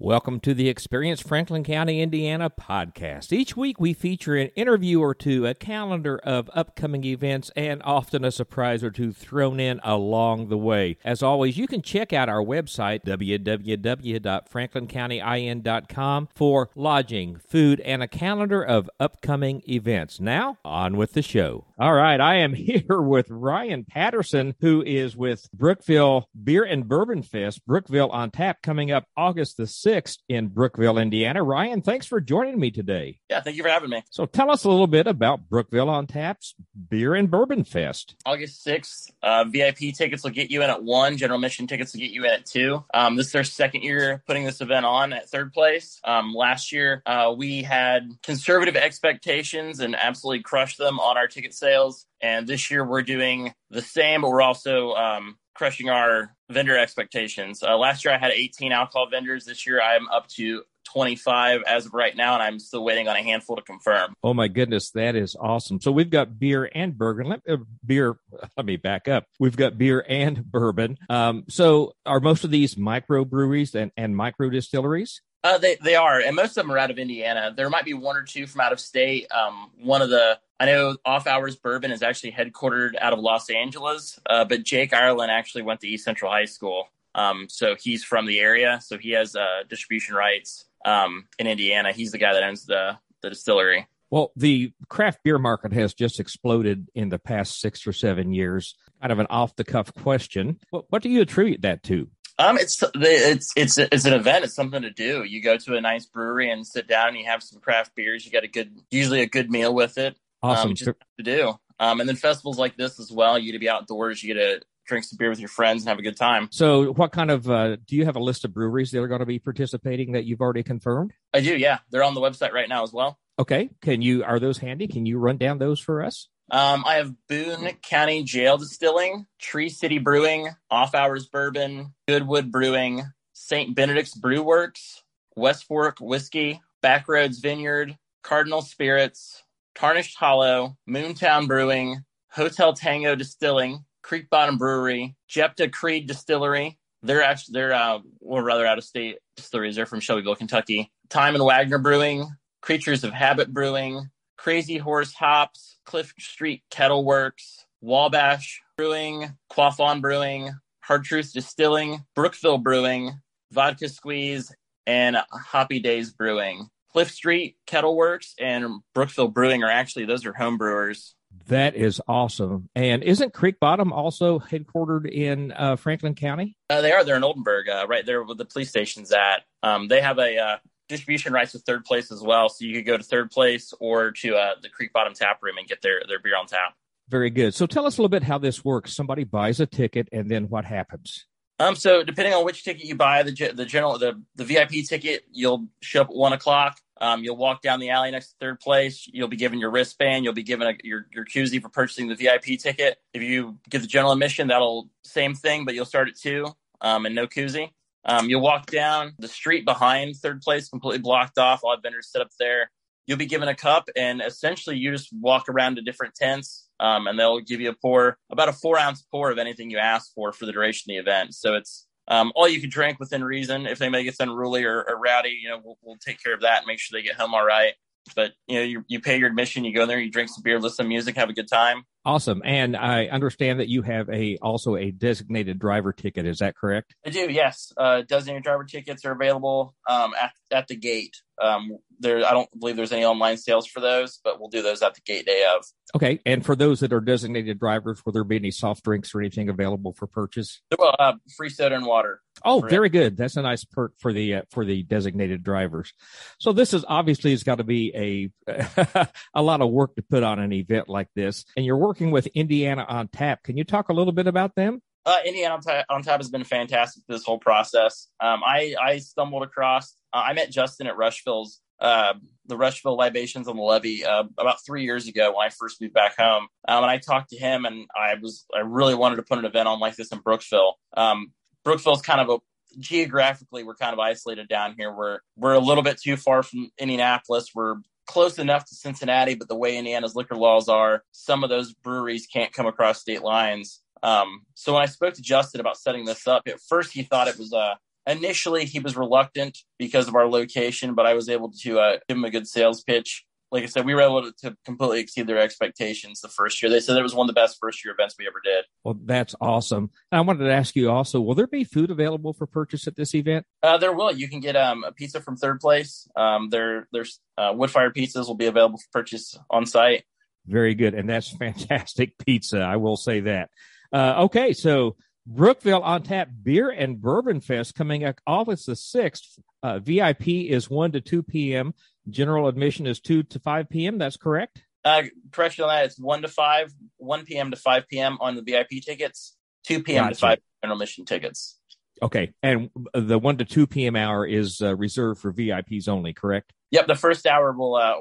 Welcome to the Experience Franklin County, Indiana podcast. Each week we feature an interview or two, a calendar of upcoming events, and often a surprise or two thrown in along the way. As always, you can check out our website, www.franklincountyin.com, for lodging, food, and a calendar of upcoming events. Now, on with the show. All right, I am here with Ryan Patterson, who is with Brookville Beer and Bourbon Fest, Brookville on Tap, coming up August the 6th. 6th in Brookville, Indiana. Ryan, thanks for joining me today. Yeah, thank you for having me. So tell us a little bit about Brookville on Tap's Beer and Bourbon Fest. August 6th, uh, VIP tickets will get you in at 1, general admission tickets will get you in at 2. Um, this is their second year putting this event on at third place. Um, last year, uh, we had conservative expectations and absolutely crushed them on our ticket sales. And this year, we're doing the same, but we're also um, crushing our vendor expectations. Uh, last year I had 18 alcohol vendors. This year I'm up to 25 as of right now, and I'm still waiting on a handful to confirm. Oh my goodness, that is awesome! So we've got beer and bourbon. Let, uh, beer. Let me back up. We've got beer and bourbon. Um, so are most of these microbreweries and, and micro distilleries? Uh, they they are, and most of them are out of Indiana. There might be one or two from out of state. Um, one of the I know Off Hours Bourbon is actually headquartered out of Los Angeles, uh, but Jake Ireland actually went to East Central High School, um, so he's from the area. So he has uh, distribution rights um, in Indiana. He's the guy that owns the the distillery. Well, the craft beer market has just exploded in the past six or seven years. Kind of an off the cuff question. What, what do you attribute that to? Um, it's it's it's it's an event. It's something to do. You go to a nice brewery and sit down. and You have some craft beers. You got a good, usually a good meal with it. Awesome. Um, just to do. Um, and then festivals like this as well. You get to be outdoors. You get to drink some beer with your friends and have a good time. So, what kind of uh, do you have a list of breweries that are going to be participating that you've already confirmed? I do. Yeah, they're on the website right now as well. Okay. Can you are those handy? Can you run down those for us? Um, I have Boone County Jail Distilling, Tree City Brewing, Off Hours Bourbon, Goodwood Brewing, St. Benedict's Brew Works, West Fork Whiskey, Backroads Vineyard, Cardinal Spirits, Tarnished Hollow, Moontown Brewing, Hotel Tango Distilling, Creek Bottom Brewery, Jeptha Creed Distillery. They're actually they're uh well rather out of state distilleries. They're from Shelbyville, Kentucky. Thieme and Wagner Brewing, Creatures of Habit Brewing, Crazy Horse Hops, Cliff Street Kettle Works, Wabash Brewing, Quaff ON! Brewing, Hard Truth Distilling, Brookville Brewing, Vodka Squeeze, and Hoppy Days Brewing. Cliff Street Kettleworks and Brookville Brewing are actually those are home brewers. That is awesome. And isn't Creek Bottom also headquartered in uh, Franklin County? Uh, they are. They're in Oldenburg, uh, right there where the police station's at. Um, they have a uh, distribution rights to third place as well. So you could go to third place or to uh, the Creek Bottom Tap Room and get their, their beer on tap. Very good. So tell us a little bit how this works. Somebody buys a ticket and then what happens? Um, so depending on which ticket you buy, the the general the the VIP ticket, you'll show up at one o'clock. Um, you'll walk down the alley next to third place. You'll be given your wristband. You'll be given a, your your koozie for purchasing the VIP ticket. If you get the general admission, that'll same thing, but you'll start at two um, and no koozie. Um, you'll walk down the street behind third place, completely blocked off. All vendors set up there. You'll be given a cup, and essentially you just walk around to different tents, um, and they'll give you a pour, about a four ounce pour of anything you ask for for the duration of the event. So it's um, all you can drink within reason. If they make gets unruly or, or rowdy, you know, we'll, we'll, take care of that and make sure they get home all right. But you know, you, you pay your admission, you go in there, you drink some beer, listen to music, have a good time. Awesome. And I understand that you have a also a designated driver ticket. Is that correct? I do. Yes. Uh, designated driver tickets are available um, at at the gate. Um, there, I don't believe there's any online sales for those, but we'll do those at the gate day of. Okay. And for those that are designated drivers, will there be any soft drinks or anything available for purchase? Well, uh, free soda and water. Oh, very good. That's a nice perk for the uh, for the designated drivers. So this is obviously it's got to be a a lot of work to put on an event like this, and you're working with Indiana on Tap. Can you talk a little bit about them? Uh, Indiana on Tap, on Tap has been fantastic this whole process. Um, I I stumbled across. Uh, I met Justin at Rushville's uh, the Rushville Libations on the Levee uh, about three years ago when I first moved back home. Um, and I talked to him, and I was I really wanted to put an event on like this in Brooksville. Um, Brookville's kind of a geographically we're kind of isolated down here. We're we're a little bit too far from Indianapolis. We're close enough to Cincinnati, but the way Indiana's liquor laws are, some of those breweries can't come across state lines. Um, so when I spoke to Justin about setting this up, at first he thought it was a initially he was reluctant because of our location, but I was able to uh, give him a good sales pitch. Like I said, we were able to, to, completely exceed their expectations the first year. They said it was one of the best first year events we ever did. Well, that's awesome. And I wanted to ask you also, will there be food available for purchase at this event? Uh, there will. You can get um, a pizza from Third Place. Um, there, there's uh, wood fire pizzas will be available for purchase on site. Very good, and that's fantastic pizza. I will say that. Uh, okay, so Brookville on Tap Beer and Bourbon Fest coming up August the 6th. Uh, VIP is 1 to 2 p.m. General admission is 2 to 5 p.m. That's correct? Uh, correction on that. It's 1 to 5, 1 p.m. to 5 p.m. on the VIP tickets, 2 p.m. Gotcha. to 5 general admission tickets. Okay. And the 1 to 2 p.m. hour is uh, reserved for VIPs only, correct? Yep. The first hour will, uh,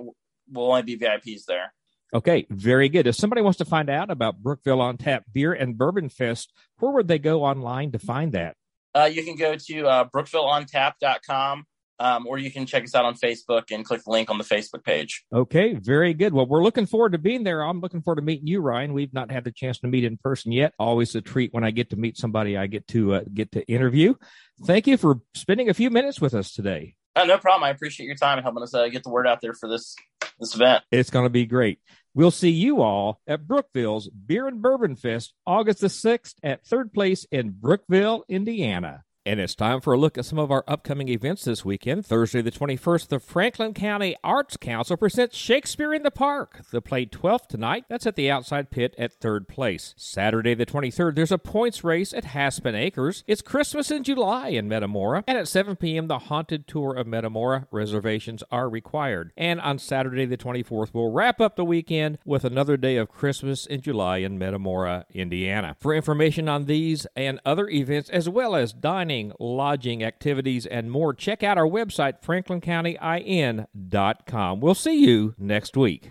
will only be VIPs there. Okay, very good. If somebody wants to find out about Brookville on Tap Beer and Bourbon Fest, where would they go online to find that? Uh, you can go to uh, brookvilleontap.com um, or you can check us out on Facebook and click the link on the Facebook page. Okay, very good. Well, we're looking forward to being there. I'm looking forward to meeting you, Ryan. We've not had the chance to meet in person yet. Always a treat when I get to meet somebody I get to uh, get to interview. Thank you for spending a few minutes with us today. Uh, no problem. I appreciate your time and helping us uh, get the word out there for this this event. It's going to be great. We'll see you all at Brookville's Beer and Bourbon Fest, August the 6th at Third Place in Brookville, Indiana. And it's time for a look at some of our upcoming events this weekend. Thursday, the 21st, the Franklin County Arts Council presents Shakespeare in the Park. The play Twelfth Night. That's at the outside pit at third place. Saturday, the 23rd, there's a points race at Haspin Acres. It's Christmas in July in Metamora. And at 7 p.m., the Haunted Tour of Metamora. Reservations are required. And on Saturday, the 24th, we'll wrap up the weekend with another day of Christmas in July in Metamora, Indiana. For information on these and other events, as well as dining, dining, lodging, activities, and more, check out our website, franklincountyin.com. We'll see you next week.